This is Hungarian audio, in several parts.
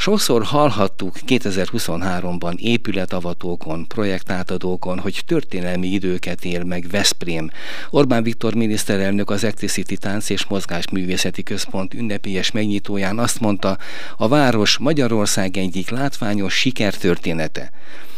Sokszor hallhattuk 2023-ban épületavatókon, projektátadókon, hogy történelmi időket él meg Veszprém. Orbán Viktor miniszterelnök az Acticity Tánc és Mozgásművészeti Központ ünnepélyes megnyitóján azt mondta, a város Magyarország egyik látványos sikertörténete.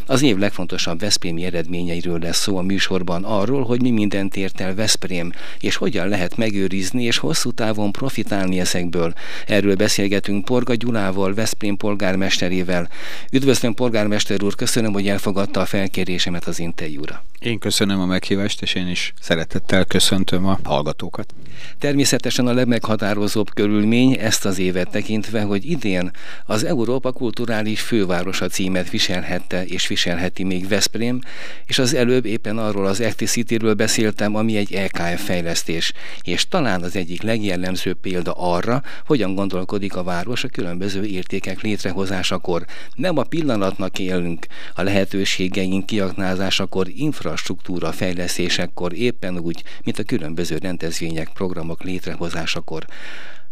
Az év legfontosabb Veszprémi eredményeiről lesz szó a műsorban arról, hogy mi mindent ért el Veszprém, és hogyan lehet megőrizni és hosszú távon profitálni ezekből. Erről beszélgetünk Porga Gyulával, Veszprém polgármesterével. Üdvözlöm polgármester úr, köszönöm, hogy elfogadta a felkérésemet az interjúra. Én köszönöm a meghívást, és én is szeretettel köszöntöm a hallgatókat. Természetesen a legmeghatározóbb körülmény ezt az évet tekintve, hogy idén az Európa Kulturális Fővárosa címet viselhette és viselheti még Veszprém, és az előbb éppen arról az Acticity-ről beszéltem, ami egy EKF fejlesztés, és talán az egyik legjellemzőbb példa arra, hogyan gondolkodik a város a különböző értékek létrehozásakor. Nem a pillanatnak élünk, a lehetőségeink kiaknázásakor, infrastruktúra fejlesztésekor éppen úgy, mint a különböző rendezvények, programok létrehozásakor.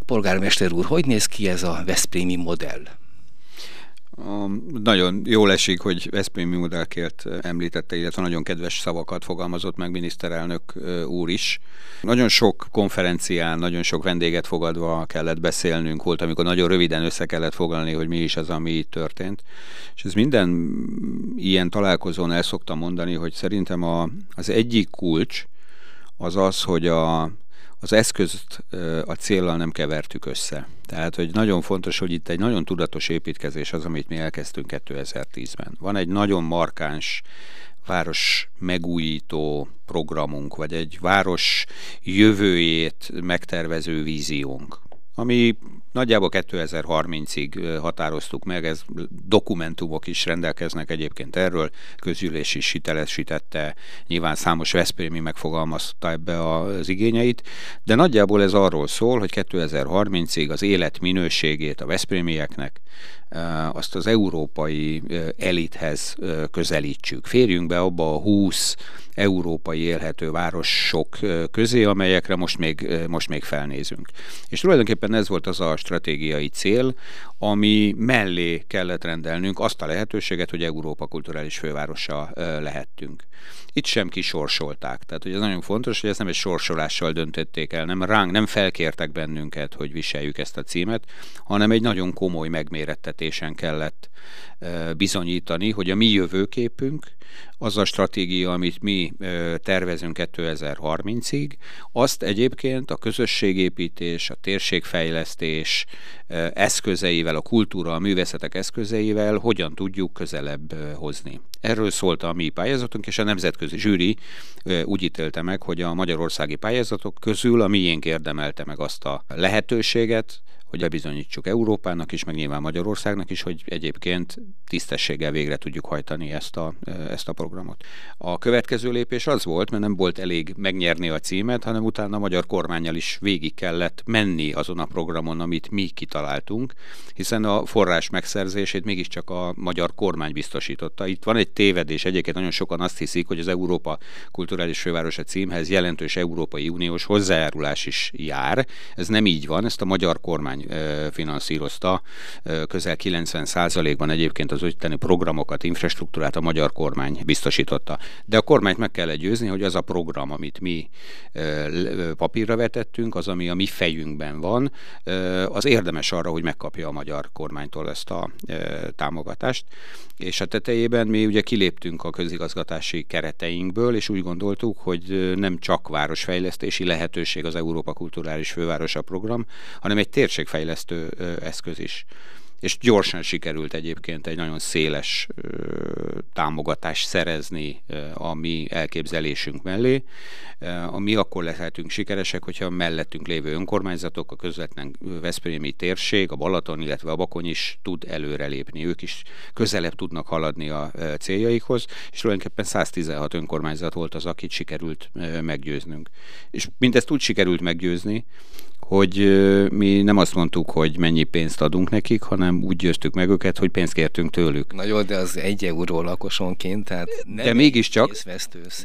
Polgármester úr, hogy néz ki ez a Veszprémi modell? A, nagyon jól esik, hogy Veszprémi modellkért említette, illetve nagyon kedves szavakat fogalmazott meg miniszterelnök úr is. Nagyon sok konferencián, nagyon sok vendéget fogadva kellett beszélnünk, volt, amikor nagyon röviden össze kellett foglalni, hogy mi is az, ami itt történt. És ez minden ilyen találkozón el szoktam mondani, hogy szerintem a, az egyik kulcs az az, hogy a, az eszközt a céllal nem kevertük össze. Tehát, hogy nagyon fontos, hogy itt egy nagyon tudatos építkezés az, amit mi elkezdtünk 2010-ben. Van egy nagyon markáns város megújító programunk, vagy egy város jövőjét megtervező víziónk, ami Nagyjából 2030-ig határoztuk meg, ez dokumentumok is rendelkeznek egyébként erről, közülés is hitelesítette, nyilván számos Veszprémi megfogalmazta ebbe az igényeit, de nagyjából ez arról szól, hogy 2030-ig az élet minőségét a Veszprémieknek azt az európai elithez közelítsük. Férjünk be abba a 20 európai élhető városok közé, amelyekre most még, most még felnézünk. És tulajdonképpen ez volt az a stratégiai cél, ami mellé kellett rendelnünk azt a lehetőséget, hogy Európa kulturális fővárosa lehettünk. Itt sem kisorsolták. Tehát, hogy ez nagyon fontos, hogy ezt nem egy sorsolással döntötték el, nem ránk, nem felkértek bennünket, hogy viseljük ezt a címet, hanem egy nagyon komoly megmérettetésen kellett bizonyítani, hogy a mi jövőképünk, az a stratégia, amit mi tervezünk 2030-ig, azt egyébként a közösségépítés, a térségfejlesztés eszközeivel, a kultúra, a művészetek eszközeivel hogyan tudjuk közelebb hozni. Erről szólt a mi pályázatunk, és a nemzetközi zsűri úgy ítélte meg, hogy a magyarországi pályázatok közül a miénk érdemelte meg azt a lehetőséget, hogy bebizonyítsuk Európának is, meg nyilván Magyarországnak is, hogy egyébként tisztességgel végre tudjuk hajtani ezt a, ezt a programot. A következő lépés az volt, mert nem volt elég megnyerni a címet, hanem utána a magyar kormányjal is végig kellett menni azon a programon, amit mi kitaláltunk, hiszen a forrás megszerzését mégiscsak a magyar kormány biztosította. Itt van egy tévedés, egyébként nagyon sokan azt hiszik, hogy az Európa Kulturális Fővárosa címhez jelentős Európai Uniós hozzájárulás is jár. Ez nem így van, ezt a magyar kormány kormány finanszírozta, közel 90%-ban egyébként az ottani programokat, infrastruktúrát a magyar kormány biztosította. De a kormányt meg kell győzni, hogy az a program, amit mi papírra vetettünk, az, ami a mi fejünkben van, az érdemes arra, hogy megkapja a magyar kormánytól ezt a támogatást. És a tetejében mi ugye kiléptünk a közigazgatási kereteinkből, és úgy gondoltuk, hogy nem csak városfejlesztési lehetőség az Európa Kulturális Fővárosa program, hanem egy térség fejlesztő eszköz is és gyorsan sikerült egyébként egy nagyon széles támogatást szerezni a mi elképzelésünk mellé. A mi akkor lehetünk sikeresek, hogyha a mellettünk lévő önkormányzatok, a közvetlen Veszprémi térség, a Balaton, illetve a Bakony is tud előrelépni. Ők is közelebb tudnak haladni a céljaikhoz, és tulajdonképpen 116 önkormányzat volt az, akit sikerült meggyőznünk. És mindezt úgy sikerült meggyőzni, hogy mi nem azt mondtuk, hogy mennyi pénzt adunk nekik, hanem úgy győztük meg őket, hogy pénzt kértünk tőlük. Na jó, de az egy euró lakosonként, tehát nem de mégiscsak,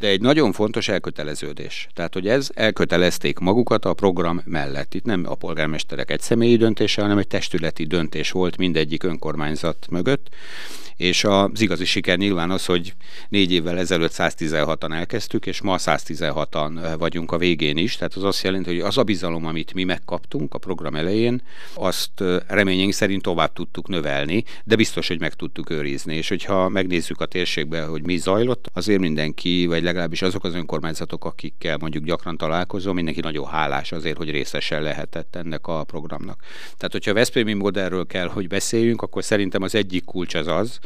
de egy nagyon fontos elköteleződés. Tehát, hogy ez elkötelezték magukat a program mellett. Itt nem a polgármesterek egy személyi döntése, hanem egy testületi döntés volt mindegyik önkormányzat mögött, és az igazi siker nyilván az, hogy négy évvel ezelőtt 116-an elkezdtük, és ma 116-an vagyunk a végén is, tehát az azt jelenti, hogy az a bizalom, amit mi megkaptunk a program elején, azt reményénk szerint tovább tudtuk növelni, de biztos, hogy meg tudtuk őrizni, és hogyha megnézzük a térségbe, hogy mi zajlott, azért mindenki, vagy legalábbis azok az önkormányzatok, akikkel mondjuk gyakran találkozom, mindenki nagyon hálás azért, hogy részesen lehetett ennek a programnak. Tehát, hogyha a Veszprémi modellről kell, hogy beszéljünk, akkor szerintem az egyik kulcs az az,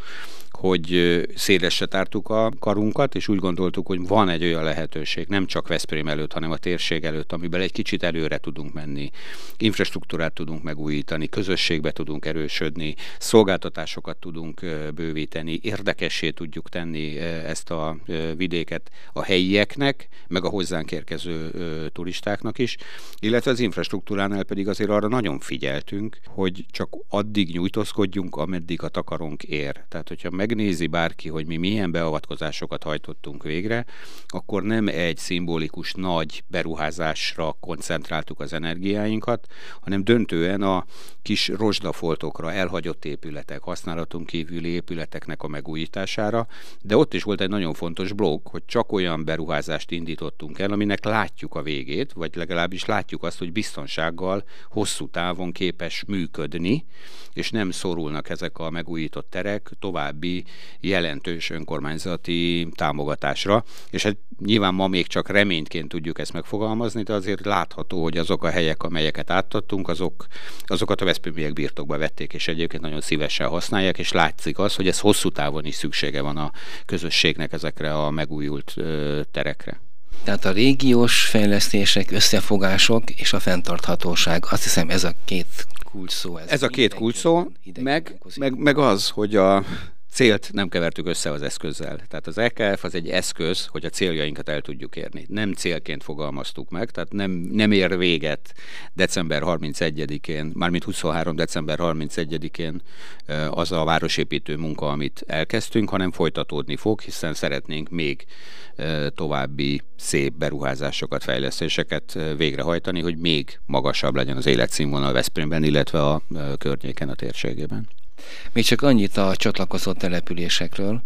hogy szélesre tártuk a karunkat, és úgy gondoltuk, hogy van egy olyan lehetőség, nem csak Veszprém előtt, hanem a térség előtt, amiben egy kicsit előre tudunk menni, infrastruktúrát tudunk megújítani, közösségbe tudunk erősödni, szolgáltatásokat tudunk bővíteni, érdekessé tudjuk tenni ezt a vidéket a helyieknek, meg a hozzánk érkező turistáknak is, illetve az infrastruktúránál pedig azért arra nagyon figyeltünk, hogy csak addig nyújtózkodjunk, ameddig a takarónk ér. Tehát, hogyha megnézi bárki, hogy mi milyen beavatkozásokat hajtottunk végre, akkor nem egy szimbolikus nagy beruházásra koncentráltuk az energiáinkat, hanem döntően a kis rozsdafoltokra, elhagyott épületek, használatunk kívüli épületeknek a megújítására, de ott is volt egy nagyon fontos blokk, hogy csak olyan beruházást indítottunk el, aminek látjuk a végét, vagy legalábbis látjuk azt, hogy biztonsággal hosszú távon képes működni, és nem szorulnak ezek a megújított terek további jelentős önkormányzati támogatásra, és hát nyilván ma még csak reményként tudjuk ezt megfogalmazni, de azért látható, hogy azok a helyek, amelyeket átadtunk, azok, azokat a veszprémiek birtokba vették, és egyébként nagyon szívesen használják, és látszik az, hogy ez hosszú távon is szüksége van a közösségnek ezekre a megújult ö, terekre. Tehát a régiós fejlesztések, összefogások és a fenntarthatóság, azt hiszem ez a két kulcs szó. Ez, ez a két kulcs szó, meg, meg, meg az, hogy a célt nem kevertük össze az eszközzel. Tehát az EKF az egy eszköz, hogy a céljainkat el tudjuk érni. Nem célként fogalmaztuk meg, tehát nem, nem ér véget december 31-én, mármint 23. december 31-én az a városépítő munka, amit elkezdtünk, hanem folytatódni fog, hiszen szeretnénk még további szép beruházásokat, fejlesztéseket végrehajtani, hogy még magasabb legyen az életszínvonal Veszprémben, illetve a környéken, a térségében. Még csak annyit a csatlakozott településekről,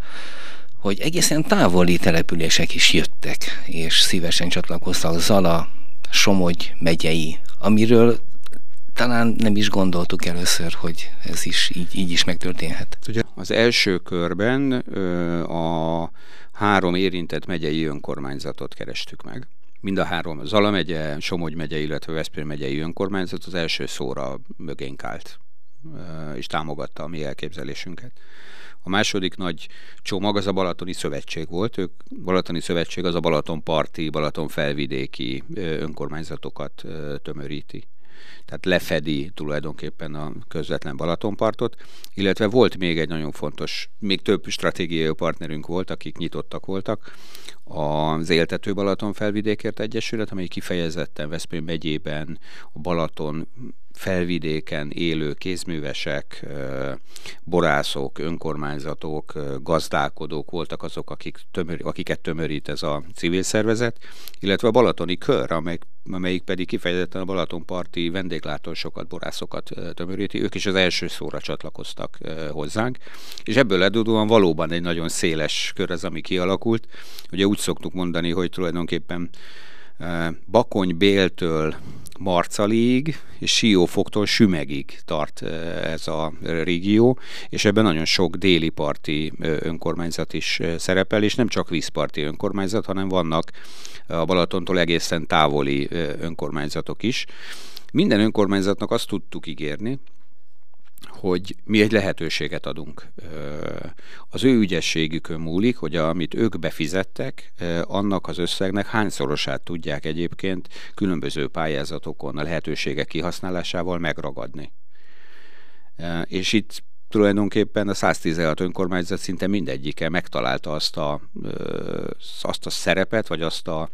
hogy egészen távoli települések is jöttek, és szívesen csatlakoztak Zala, Somogy megyei, amiről talán nem is gondoltuk először, hogy ez is így, így is megtörténhet. Ugye az első körben a három érintett megyei önkormányzatot kerestük meg. Mind a három, Zala megye, Somogy megye, illetve Veszprém megyei önkormányzat az első szóra mögénk állt és támogatta a mi elképzelésünket. A második nagy csomag az a Balatoni Szövetség volt. Ők, Balatoni Szövetség az a Balaton felvidéki önkormányzatokat tömöríti. Tehát lefedi tulajdonképpen a közvetlen Balatonpartot, illetve volt még egy nagyon fontos, még több stratégiai partnerünk volt, akik nyitottak voltak, az Éltető Balaton Felvidékért Egyesület, amely kifejezetten Veszprém megyében a Balaton felvidéken élő kézművesek, borászok, önkormányzatok, gazdálkodók voltak azok, akik tömör, akiket tömörít ez a civil szervezet, illetve a Balatoni Kör, amely, amelyik pedig kifejezetten a Balatonparti vendéglátósokat, borászokat tömöríti, ők is az első szóra csatlakoztak hozzánk, és ebből ledudóan valóban egy nagyon széles kör az, ami kialakult. Ugye úgy szoktuk mondani, hogy tulajdonképpen Bakony Béltől Marcalig és Siófoktól Sümegig tart ez a régió, és ebben nagyon sok déli parti önkormányzat is szerepel, és nem csak vízparti önkormányzat, hanem vannak a Balatontól egészen távoli önkormányzatok is. Minden önkormányzatnak azt tudtuk ígérni, hogy mi egy lehetőséget adunk. Az ő ügyességükön múlik, hogy amit ők befizettek, annak az összegnek hányszorosát tudják egyébként különböző pályázatokon a lehetőségek kihasználásával megragadni. És itt tulajdonképpen a 116 önkormányzat szinte mindegyike megtalálta azt a, azt a szerepet, vagy azt a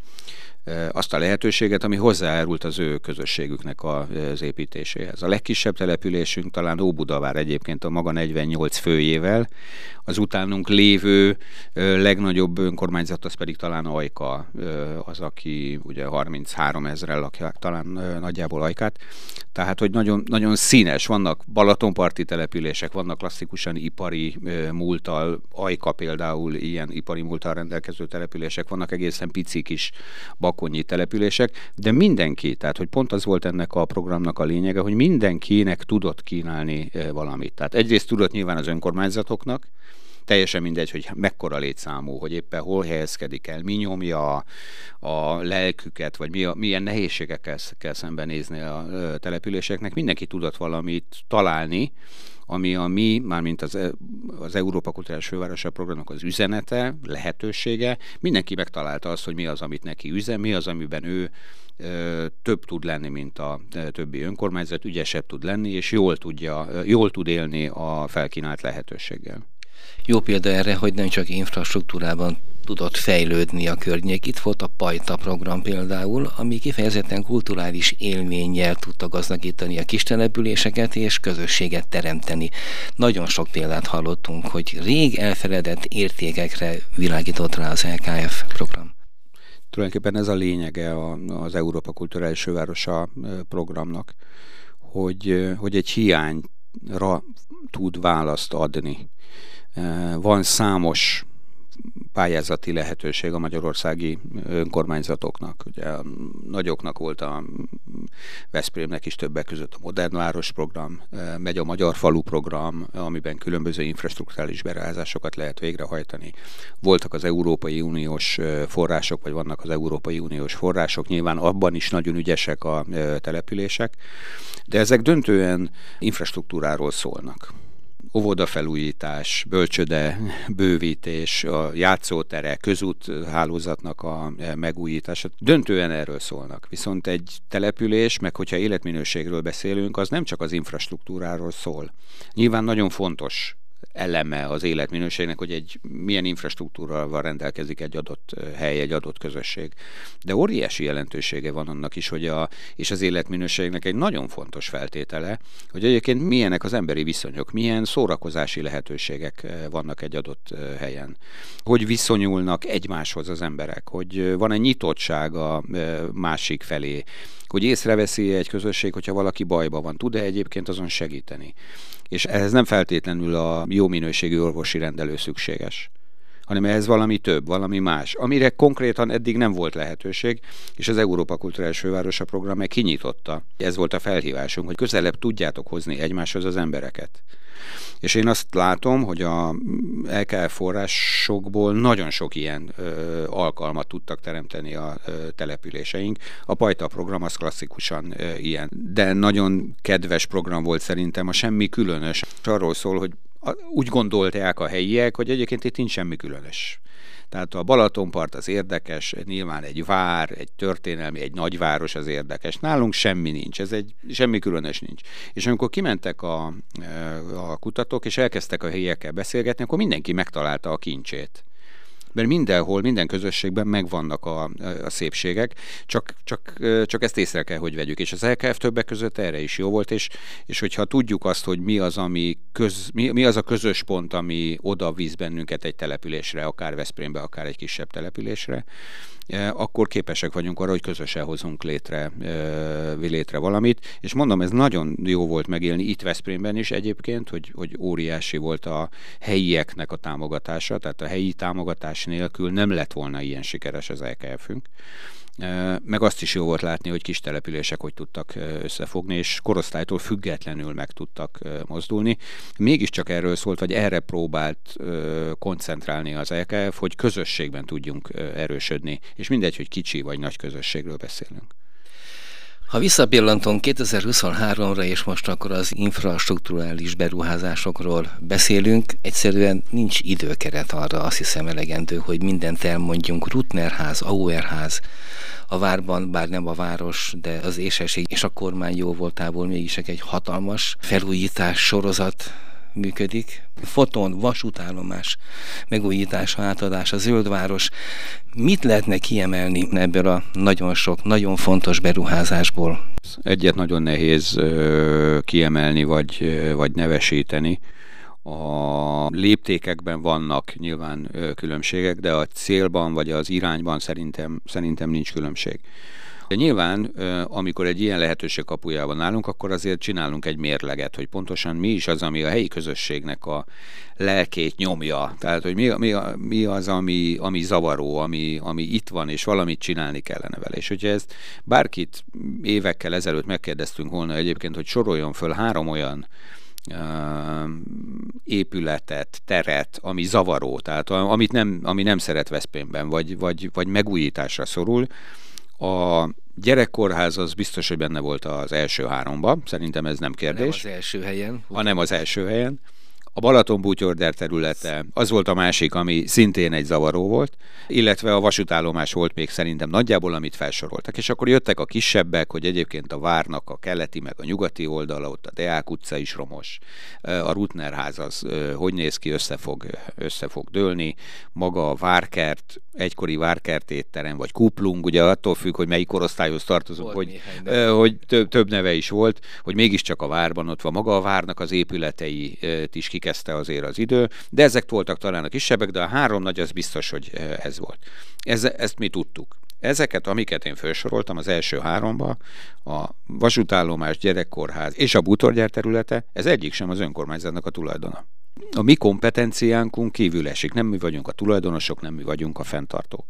azt a lehetőséget, ami hozzájárult az ő közösségüknek az építéséhez. A legkisebb településünk talán Óbudavár egyébként a maga 48 főjével, az utánunk lévő legnagyobb önkormányzat az pedig talán Ajka, az, aki ugye 33 ezerrel lakják talán nagyjából Ajkát. Tehát, hogy nagyon, nagyon színes, vannak Balatonparti települések, vannak klasszikusan ipari múltal, Ajka például ilyen ipari múltal rendelkező települések, vannak egészen picik is bakonyi települések, de mindenki, tehát hogy pont az volt ennek a programnak a lényege, hogy mindenkinek tudott kínálni valamit. Tehát egyrészt tudott nyilván az önkormányzatoknak, teljesen mindegy, hogy mekkora létszámú, hogy éppen hol helyezkedik el, mi nyomja a lelküket, vagy mi a, milyen nehézségekkel kell szembenézni a településeknek. Mindenki tudott valamit találni, ami a mi, mármint az, az Európa Kulturális Fővárosa programnak az üzenete, lehetősége, mindenki megtalálta azt, hogy mi az, amit neki üzen, mi az, amiben ő több tud lenni, mint a többi önkormányzat, ügyesebb tud lenni, és jól, tudja, jól tud élni a felkínált lehetőséggel. Jó példa erre, hogy nem csak infrastruktúrában tudott fejlődni a környék. Itt volt a Pajta program például, ami kifejezetten kulturális élménnyel tudta gazdagítani a kis településeket és közösséget teremteni. Nagyon sok példát hallottunk, hogy rég elfeledett értékekre világított rá az LKF program. Tulajdonképpen ez a lényege az Európa Kulturális Fővárosa programnak, hogy, hogy egy hiányra tud választ adni van számos pályázati lehetőség a magyarországi önkormányzatoknak. Ugye nagyoknak volt a Veszprémnek is többek között a Modern Város program, megy a Magyar Falu program, amiben különböző infrastruktúrális beruházásokat lehet végrehajtani. Voltak az Európai Uniós források, vagy vannak az Európai Uniós források, nyilván abban is nagyon ügyesek a települések, de ezek döntően infrastruktúráról szólnak óvodafelújítás, bölcsöde bővítés, a játszótere, közút hálózatnak a megújítása, döntően erről szólnak. Viszont egy település, meg hogyha életminőségről beszélünk, az nem csak az infrastruktúráról szól. Nyilván nagyon fontos eleme az életminőségnek, hogy egy milyen infrastruktúrával rendelkezik egy adott hely, egy adott közösség. De óriási jelentősége van annak is, hogy a, és az életminőségnek egy nagyon fontos feltétele, hogy egyébként milyenek az emberi viszonyok, milyen szórakozási lehetőségek vannak egy adott helyen. Hogy viszonyulnak egymáshoz az emberek, hogy van egy nyitottság a másik felé, hogy észreveszi egy közösség, hogyha valaki bajba van, tud-e egyébként azon segíteni. És ehhez nem feltétlenül a jó minőségű orvosi rendelő szükséges hanem ehhez valami több, valami más, amire konkrétan eddig nem volt lehetőség, és az Európa Kulturális Fővárosa program meg kinyitotta. Ez volt a felhívásunk, hogy közelebb tudjátok hozni egymáshoz az embereket. És én azt látom, hogy a LKF forrásokból nagyon sok ilyen ö, alkalmat tudtak teremteni a ö, településeink. A Pajta program az klasszikusan ö, ilyen, de nagyon kedves program volt szerintem, a semmi különös. Arról szól, hogy úgy gondolták a helyiek, hogy egyébként itt nincs semmi különös. Tehát a Balatonpart az érdekes, nyilván egy vár, egy történelmi, egy nagyváros az érdekes. Nálunk semmi nincs, ez egy, semmi különös nincs. És amikor kimentek a, a kutatók, és elkezdtek a helyiekkel beszélgetni, akkor mindenki megtalálta a kincsét mert mindenhol, minden közösségben megvannak a, a szépségek, csak, csak, csak ezt észre kell, hogy vegyük. És az LKF többek között erre is jó volt, és, és hogyha tudjuk azt, hogy mi az, ami köz, mi, mi az a közös pont, ami oda víz bennünket egy településre, akár Veszprémbe, akár egy kisebb településre, akkor képesek vagyunk arra, hogy közösen hozunk létre, létre valamit. És mondom, ez nagyon jó volt megélni itt Veszprémben is egyébként, hogy, hogy óriási volt a helyieknek a támogatása, tehát a helyi támogatás nélkül nem lett volna ilyen sikeres az LKF-ünk meg azt is jó volt látni, hogy kis települések hogy tudtak összefogni, és korosztálytól függetlenül meg tudtak mozdulni. Mégiscsak erről szólt, vagy erre próbált koncentrálni az LKF, hogy közösségben tudjunk erősödni, és mindegy, hogy kicsi vagy nagy közösségről beszélünk. Ha visszapillantunk 2023-ra, és most akkor az infrastruktúrális beruházásokról beszélünk, egyszerűen nincs időkeret arra, azt hiszem elegendő, hogy mindent elmondjunk. Rutnerház, Auerház, a várban, bár nem a város, de az ésesség és a kormány jó voltából mégis egy hatalmas felújítás sorozat működik. Foton, vasútállomás megújítása, átadása, zöldváros. Mit lehetne kiemelni ebből a nagyon sok, nagyon fontos beruházásból? Egyet nagyon nehéz kiemelni, vagy, vagy nevesíteni. A léptékekben vannak nyilván különbségek, de a célban vagy az irányban szerintem, szerintem nincs különbség. De nyilván, amikor egy ilyen lehetőség kapujában állunk, akkor azért csinálunk egy mérleget, hogy pontosan mi is az, ami a helyi közösségnek a lelkét nyomja. Tehát, hogy mi, mi, mi az, ami, ami zavaró, ami, ami itt van, és valamit csinálni kellene vele. És hogyha ezt bárkit évekkel ezelőtt megkérdeztünk volna egyébként, hogy soroljon föl három olyan épületet, teret, ami zavaró, tehát amit nem, ami nem szeret Veszprémben, vagy, vagy, vagy megújításra szorul, a gyerekkorház az biztos, hogy benne volt az első háromba, szerintem ez nem kérdés. Nem az első helyen. Ha nem az első helyen. A Balaton bútyorder területe az volt a másik, ami szintén egy zavaró volt, illetve a vasútállomás volt még szerintem nagyjából, amit felsoroltak. És akkor jöttek a kisebbek, hogy egyébként a várnak a keleti meg a nyugati oldala, ott a Deák utca is romos, a Rutner ház az hogy néz ki, össze fog, össze fog dőlni, maga a várkert, egykori várkert étterem, vagy kuplung, ugye attól függ, hogy melyik korosztályhoz tartozunk, hogy, hogy több, több neve is volt, hogy mégiscsak a várban ott van. Maga a várnak az épületei is ki kikezdte azért az idő, de ezek voltak talán a kisebbek, de a három nagy az biztos, hogy eh, ez volt. Ez, ezt mi tudtuk. Ezeket, amiket én felsoroltam az első háromba, a vasútállomás, gyerekkorház és a bútorgyár területe, ez egyik sem az önkormányzatnak a tulajdona a mi kompetenciánkunk kívül esik. Nem mi vagyunk a tulajdonosok, nem mi vagyunk a fenntartók.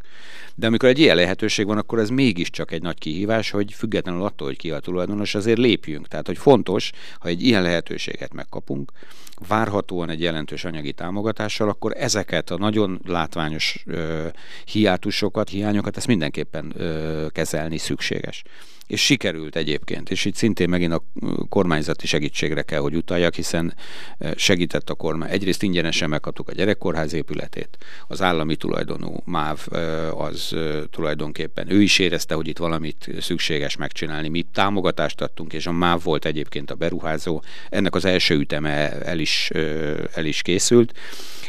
De amikor egy ilyen lehetőség van, akkor ez mégiscsak egy nagy kihívás, hogy függetlenül attól, hogy ki a tulajdonos, azért lépjünk. Tehát, hogy fontos, ha egy ilyen lehetőséget megkapunk, várhatóan egy jelentős anyagi támogatással, akkor ezeket a nagyon látványos ö, hiátusokat, hiányokat, ezt mindenképpen ö, kezelni szükséges és sikerült egyébként, és itt szintén megint a kormányzati segítségre kell, hogy utaljak, hiszen segített a kormány. Egyrészt ingyenesen megkaptuk a gyerekkorház épületét, az állami tulajdonú MÁV az tulajdonképpen ő is érezte, hogy itt valamit szükséges megcsinálni. Mi támogatást adtunk, és a MÁV volt egyébként a beruházó. Ennek az első üteme el is, el is készült,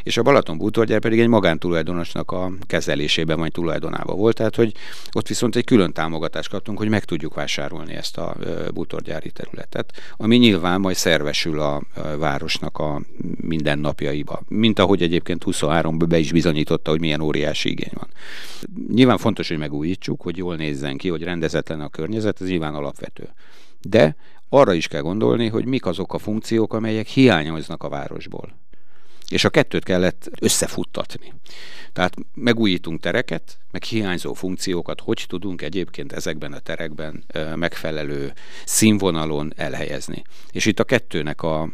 és a Balaton bútorgyár pedig egy magántulajdonosnak a kezelésében vagy tulajdonában volt, tehát hogy ott viszont egy külön támogatást kaptunk, hogy meg tudjuk vásárolni ezt a bútorgyári területet, ami nyilván majd szervesül a városnak a mindennapjaiba, mint ahogy egyébként 23-ban be is bizonyította, hogy milyen óriási igény van. Nyilván fontos, hogy megújítsuk, hogy jól nézzen ki, hogy rendezetlen a környezet, ez nyilván alapvető. De arra is kell gondolni, hogy mik azok a funkciók, amelyek hiányoznak a városból és a kettőt kellett összefuttatni. Tehát megújítunk tereket, meg hiányzó funkciókat, hogy tudunk egyébként ezekben a terekben megfelelő színvonalon elhelyezni. És itt a kettőnek a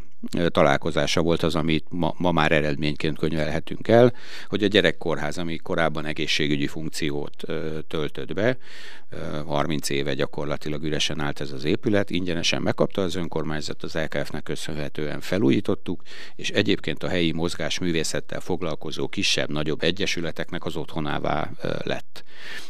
találkozása volt az, amit ma, ma már eredményként könyvelhetünk el, hogy a gyerekkorház, ami korábban egészségügyi funkciót ö, töltött be, ö, 30 éve gyakorlatilag üresen állt ez az épület, ingyenesen megkapta az önkormányzat, az LKF-nek köszönhetően felújítottuk, és egyébként a helyi mozgás művészettel foglalkozó kisebb-nagyobb egyesületeknek az otthonává ö, lett.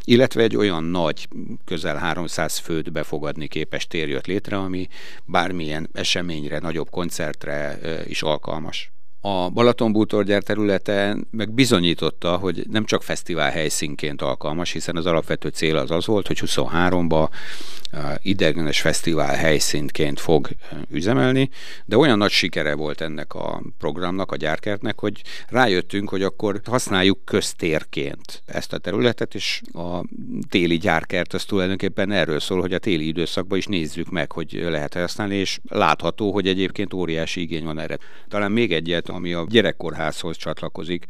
Illetve egy olyan nagy, közel 300 főt befogadni képes tér jött létre, ami bármilyen eseményre, nagyobb koncertre is alkalmas. A Balatonbútorgyár területe meg bizonyította, hogy nem csak fesztivál helyszínként alkalmas, hiszen az alapvető cél az az volt, hogy 23-ba idegenes fesztivál helyszínként fog üzemelni, de olyan nagy sikere volt ennek a programnak, a gyárkertnek, hogy rájöttünk, hogy akkor használjuk köztérként ezt a területet, és a téli gyárkert az tulajdonképpen erről szól, hogy a téli időszakban is nézzük meg, hogy lehet használni, és látható, hogy egyébként óriási igény van erre. Talán még egyet, ami a gyerekkorházhoz csatlakozik,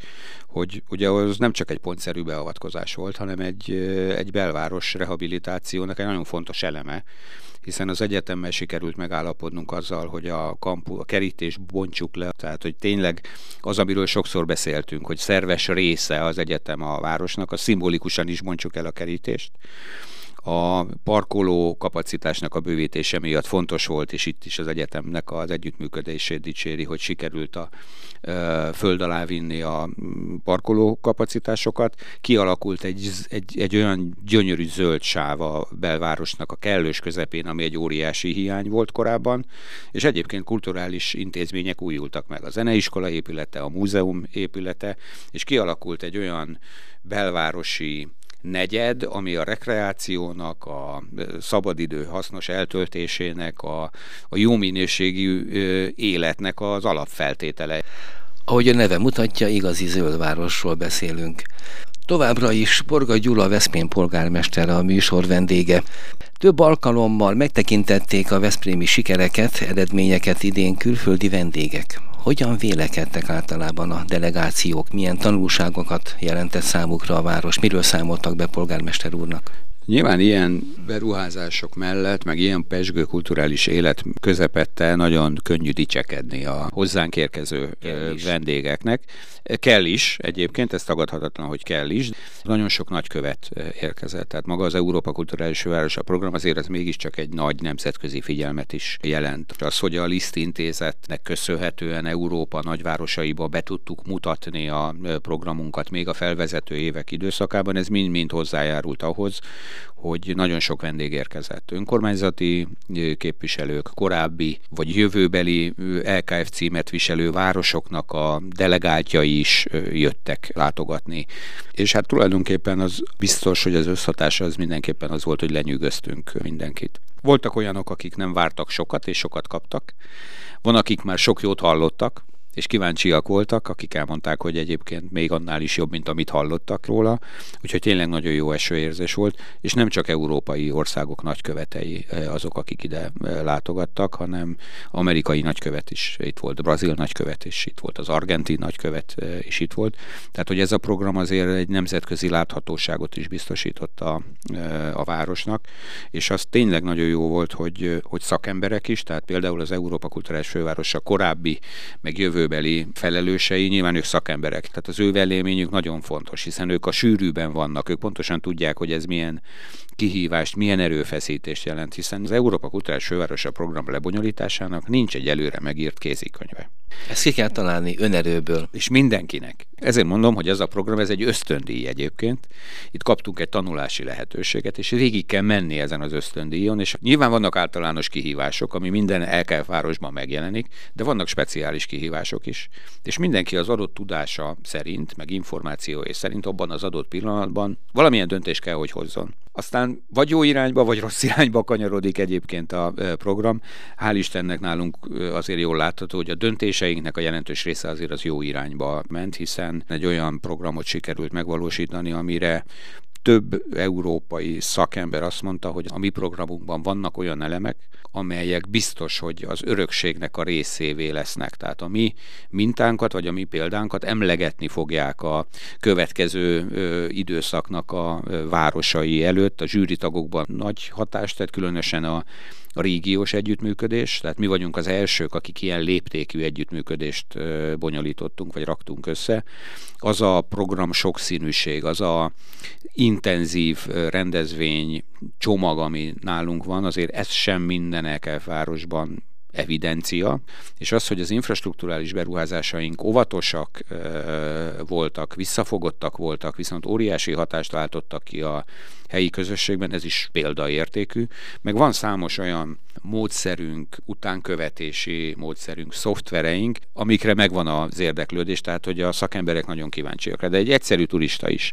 hogy ugye az nem csak egy pontszerű beavatkozás volt, hanem egy, egy belváros rehabilitációnak egy nagyon fontos eleme, hiszen az egyetemmel sikerült megállapodnunk azzal, hogy a, kampu, a kerítés bontsuk le, tehát hogy tényleg az, amiről sokszor beszéltünk, hogy szerves része az egyetem a városnak, a szimbolikusan is bontsuk el a kerítést a parkoló kapacitásnak a bővítése miatt fontos volt, és itt is az egyetemnek az együttműködését dicséri, hogy sikerült a föld alá vinni a parkoló kapacitásokat. Kialakult egy, egy, egy olyan gyönyörű zöld sáv a belvárosnak a kellős közepén, ami egy óriási hiány volt korábban, és egyébként kulturális intézmények újultak meg. A zeneiskola épülete, a múzeum épülete, és kialakult egy olyan belvárosi negyed, ami a rekreációnak, a szabadidő hasznos eltöltésének, a, a jó minőségű életnek az alapfeltétele. Ahogy a neve mutatja, igazi zöldvárosról beszélünk. Továbbra is Borga Gyula Veszprém polgármestere a műsor vendége. Több alkalommal megtekintették a veszprémi sikereket, eredményeket idén külföldi vendégek. Hogyan vélekedtek általában a delegációk? Milyen tanulságokat jelentett számukra a város? Miről számoltak be polgármester úrnak? Nyilván ilyen beruházások mellett, meg ilyen pesgő kulturális élet közepette nagyon könnyű dicsekedni a hozzánk érkező vendégeknek. Kell is, egyébként, ez tagadhatatlan, hogy kell is. Nagyon sok nagykövet érkezett, tehát maga az Európa Kulturális Városa program azért ez mégiscsak egy nagy nemzetközi figyelmet is jelent. Az, hogy a Liszt intézetnek köszönhetően Európa nagyvárosaiba be tudtuk mutatni a programunkat még a felvezető évek időszakában, ez mind-mind hozzájárult ahhoz, hogy nagyon sok vendég érkezett. Önkormányzati képviselők, korábbi vagy jövőbeli LKF címet viselő városoknak a delegáltjai is jöttek látogatni. És hát tulajdonképpen az biztos, hogy az összhatása az mindenképpen az volt, hogy lenyűgöztünk mindenkit. Voltak olyanok, akik nem vártak sokat, és sokat kaptak. Van, akik már sok jót hallottak, és kíváncsiak voltak, akik elmondták, hogy egyébként még annál is jobb, mint amit hallottak róla, úgyhogy tényleg nagyon jó esőérzés volt, és nem csak európai országok nagykövetei eh, azok, akik ide eh, látogattak, hanem amerikai nagykövet is itt volt, brazil nagykövet is itt volt, az argentin nagykövet eh, is itt volt, tehát hogy ez a program azért egy nemzetközi láthatóságot is biztosított a, a városnak, és az tényleg nagyon jó volt, hogy, hogy szakemberek is, tehát például az Európa Kulturális Fővárosa korábbi, meg jövő jövőbeli felelősei, nyilván ők szakemberek, tehát az ő véleményük nagyon fontos, hiszen ők a sűrűben vannak, ők pontosan tudják, hogy ez milyen kihívást, milyen erőfeszítést jelent, hiszen az Európa Kulturális Fővárosa program lebonyolításának nincs egy előre megírt kézikönyve. Ezt ki kell találni önerőből. És mindenkinek. Ezért mondom, hogy ez a program, ez egy ösztöndíj egyébként. Itt kaptunk egy tanulási lehetőséget, és végig kell menni ezen az ösztöndíjon, és nyilván vannak általános kihívások, ami minden LKF városban megjelenik, de vannak speciális kihívások is. És mindenki az adott tudása szerint, meg információi szerint abban az adott pillanatban valamilyen döntést kell, hogy hozzon. Aztán vagy jó irányba, vagy rossz irányba kanyarodik egyébként a program. Hál' Istennek nálunk azért jól látható, hogy a döntéseinknek a jelentős része azért az jó irányba ment, hiszen egy olyan programot sikerült megvalósítani, amire több európai szakember azt mondta, hogy a mi programunkban vannak olyan elemek, amelyek biztos, hogy az örökségnek a részévé lesznek. Tehát a mi mintánkat, vagy a mi példánkat emlegetni fogják a következő ö, időszaknak a városai előtt. A zsűritagokban nagy hatást tett, különösen a a régiós együttműködés, tehát mi vagyunk az elsők, akik ilyen léptékű együttműködést bonyolítottunk, vagy raktunk össze. Az a program sokszínűség, az a intenzív rendezvény csomag, ami nálunk van, azért ez sem minden EKF városban evidencia, és az, hogy az infrastruktúrális beruházásaink óvatosak e, voltak, visszafogottak voltak, viszont óriási hatást váltottak ki a helyi közösségben, ez is példaértékű, meg van számos olyan módszerünk, utánkövetési módszerünk, szoftvereink, amikre megvan az érdeklődés, tehát hogy a szakemberek nagyon kíváncsiak rá, de egy egyszerű turista is,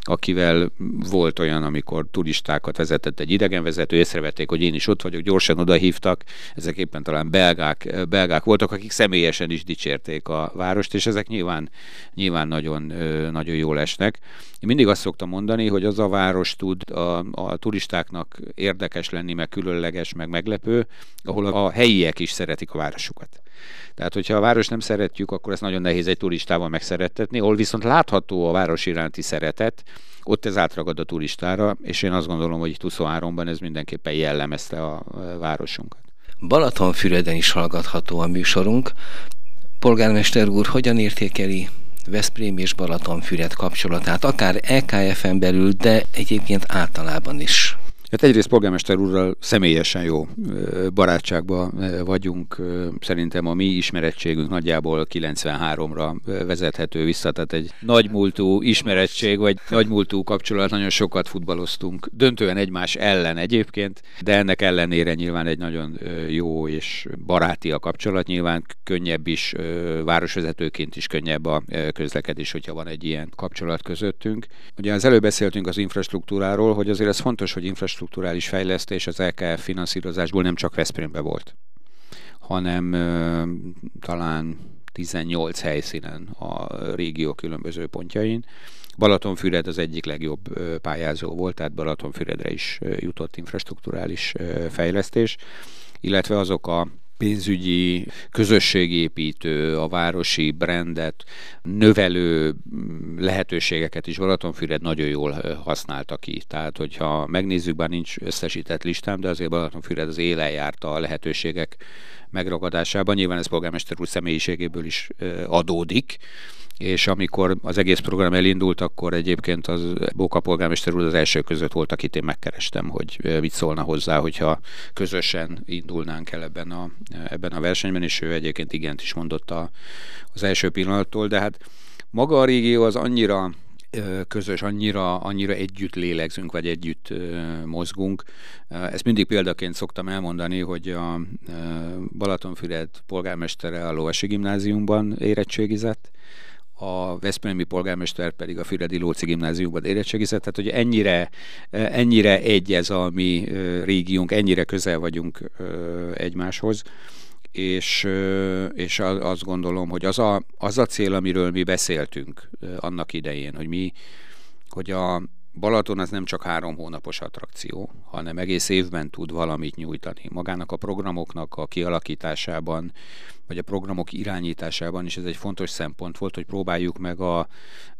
akivel volt olyan, amikor turistákat vezetett egy idegenvezető, észrevették, hogy én is ott vagyok, gyorsan oda hívtak, ezek éppen talán belgák, belgák voltak, akik személyesen is dicsérték a várost, és ezek nyilván, nyilván nagyon, nagyon jól esnek. Én mindig azt szoktam mondani, hogy az a város tud a, a turistáknak érdekes lenni, meg különleges, meg meglepő, ahol a, helyiek is szeretik a városukat. Tehát, hogyha a város nem szeretjük, akkor ez nagyon nehéz egy turistával megszerettetni, ahol viszont látható a város iránti szeretet, ott ez átragad a turistára, és én azt gondolom, hogy itt 23-ban ez mindenképpen jellemezte a városunkat. Balatonfüreden is hallgatható a műsorunk. Polgármester úr, hogyan értékeli Veszprém és Balatonfüred kapcsolatát, akár EKF-en belül, de egyébként általában is? Hát egyrészt polgármester úrral személyesen jó barátságban vagyunk. Szerintem a mi ismerettségünk nagyjából 93-ra vezethető vissza, tehát egy nagymúltú ismerettség, vagy nagymúltú kapcsolat, nagyon sokat futballoztunk, döntően egymás ellen egyébként, de ennek ellenére nyilván egy nagyon jó és baráti a kapcsolat, nyilván könnyebb is, városvezetőként is könnyebb a közlekedés, hogyha van egy ilyen kapcsolat közöttünk. Ugye az előbb beszéltünk az infrastruktúráról, hogy azért ez fontos, hogy infrastruktúra infrastruktúrális fejlesztés az LKF finanszírozásból nem csak Veszprémbe volt, hanem talán 18 helyszínen a régió különböző pontjain. Balatonfüred az egyik legjobb pályázó volt, tehát Balatonfüredre is jutott infrastruktúrális fejlesztés, illetve azok a pénzügyi, közösségépítő, a városi brandet növelő lehetőségeket is Balatonfüred nagyon jól használta ki. Tehát, hogyha megnézzük, bár nincs összesített listám, de azért Balatonfüred az élen járta a lehetőségek megragadásában. Nyilván ez polgármester úr személyiségéből is adódik, és amikor az egész program elindult, akkor egyébként az Bóka polgármester úr az első között volt, akit én megkerestem, hogy mit szólna hozzá, hogyha közösen indulnánk el ebben a, ebben a versenyben, és ő egyébként igent is mondott a, az első pillanattól, de hát maga a régió az annyira közös, annyira, annyira együtt lélegzünk, vagy együtt mozgunk. Ezt mindig példaként szoktam elmondani, hogy a Balatonfüred polgármestere a Lovasi Gimnáziumban érettségizett, a Veszprémi polgármester pedig a Füredi Lóci gimnáziumban érettségizett, tehát hogy ennyire, ennyire egy ez a mi régiónk, ennyire közel vagyunk egymáshoz, és, és azt gondolom, hogy az a, az a cél, amiről mi beszéltünk annak idején, hogy mi, hogy a, Balaton az nem csak három hónapos attrakció, hanem egész évben tud valamit nyújtani. Magának a programoknak a kialakításában, vagy a programok irányításában is ez egy fontos szempont volt, hogy próbáljuk meg a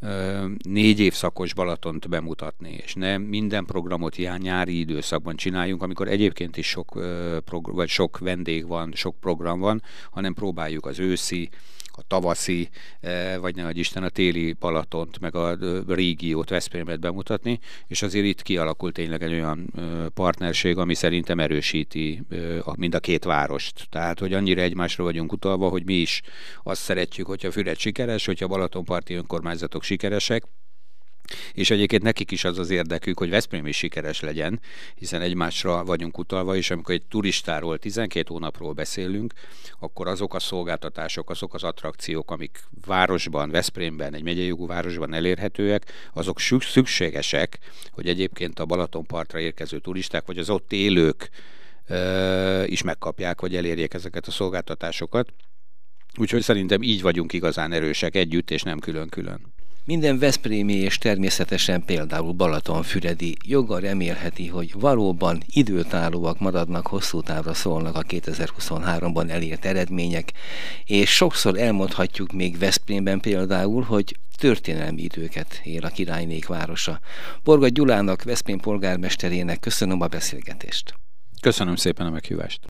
ö, négy évszakos Balatont bemutatni, és ne minden programot ilyen nyári időszakban csináljunk, amikor egyébként is sok, ö, progr- vagy sok vendég van, sok program van, hanem próbáljuk az őszi, a tavaszi, e, vagy ne Isten a téli Balatont, meg a régiót, Veszprémet bemutatni, és azért itt kialakult tényleg egy olyan partnerség, ami szerintem erősíti mind a két várost. Tehát, hogy annyira egymásra vagyunk utalva, hogy mi is azt szeretjük, hogyha Füred sikeres, hogyha Balatonparti önkormányzatok sikeresek, és egyébként nekik is az az érdekük, hogy Veszprém is sikeres legyen, hiszen egymásra vagyunk utalva, és amikor egy turistáról 12 hónapról beszélünk, akkor azok a szolgáltatások, azok az attrakciók, amik városban, Veszprémben, egy megyei jogú városban elérhetőek, azok szükségesek, hogy egyébként a Balatonpartra érkező turisták, vagy az ott élők is megkapják, vagy elérjék ezeket a szolgáltatásokat. Úgyhogy szerintem így vagyunk igazán erősek együtt, és nem külön-külön. Minden Veszprémi és természetesen például Balatonfüredi joggal remélheti, hogy valóban időtállóak maradnak, hosszú távra szólnak a 2023-ban elért eredmények, és sokszor elmondhatjuk még Veszprémben például, hogy történelmi időket él a királynék városa. Borga Gyulának, Veszprém polgármesterének köszönöm a beszélgetést. Köszönöm szépen a meghívást.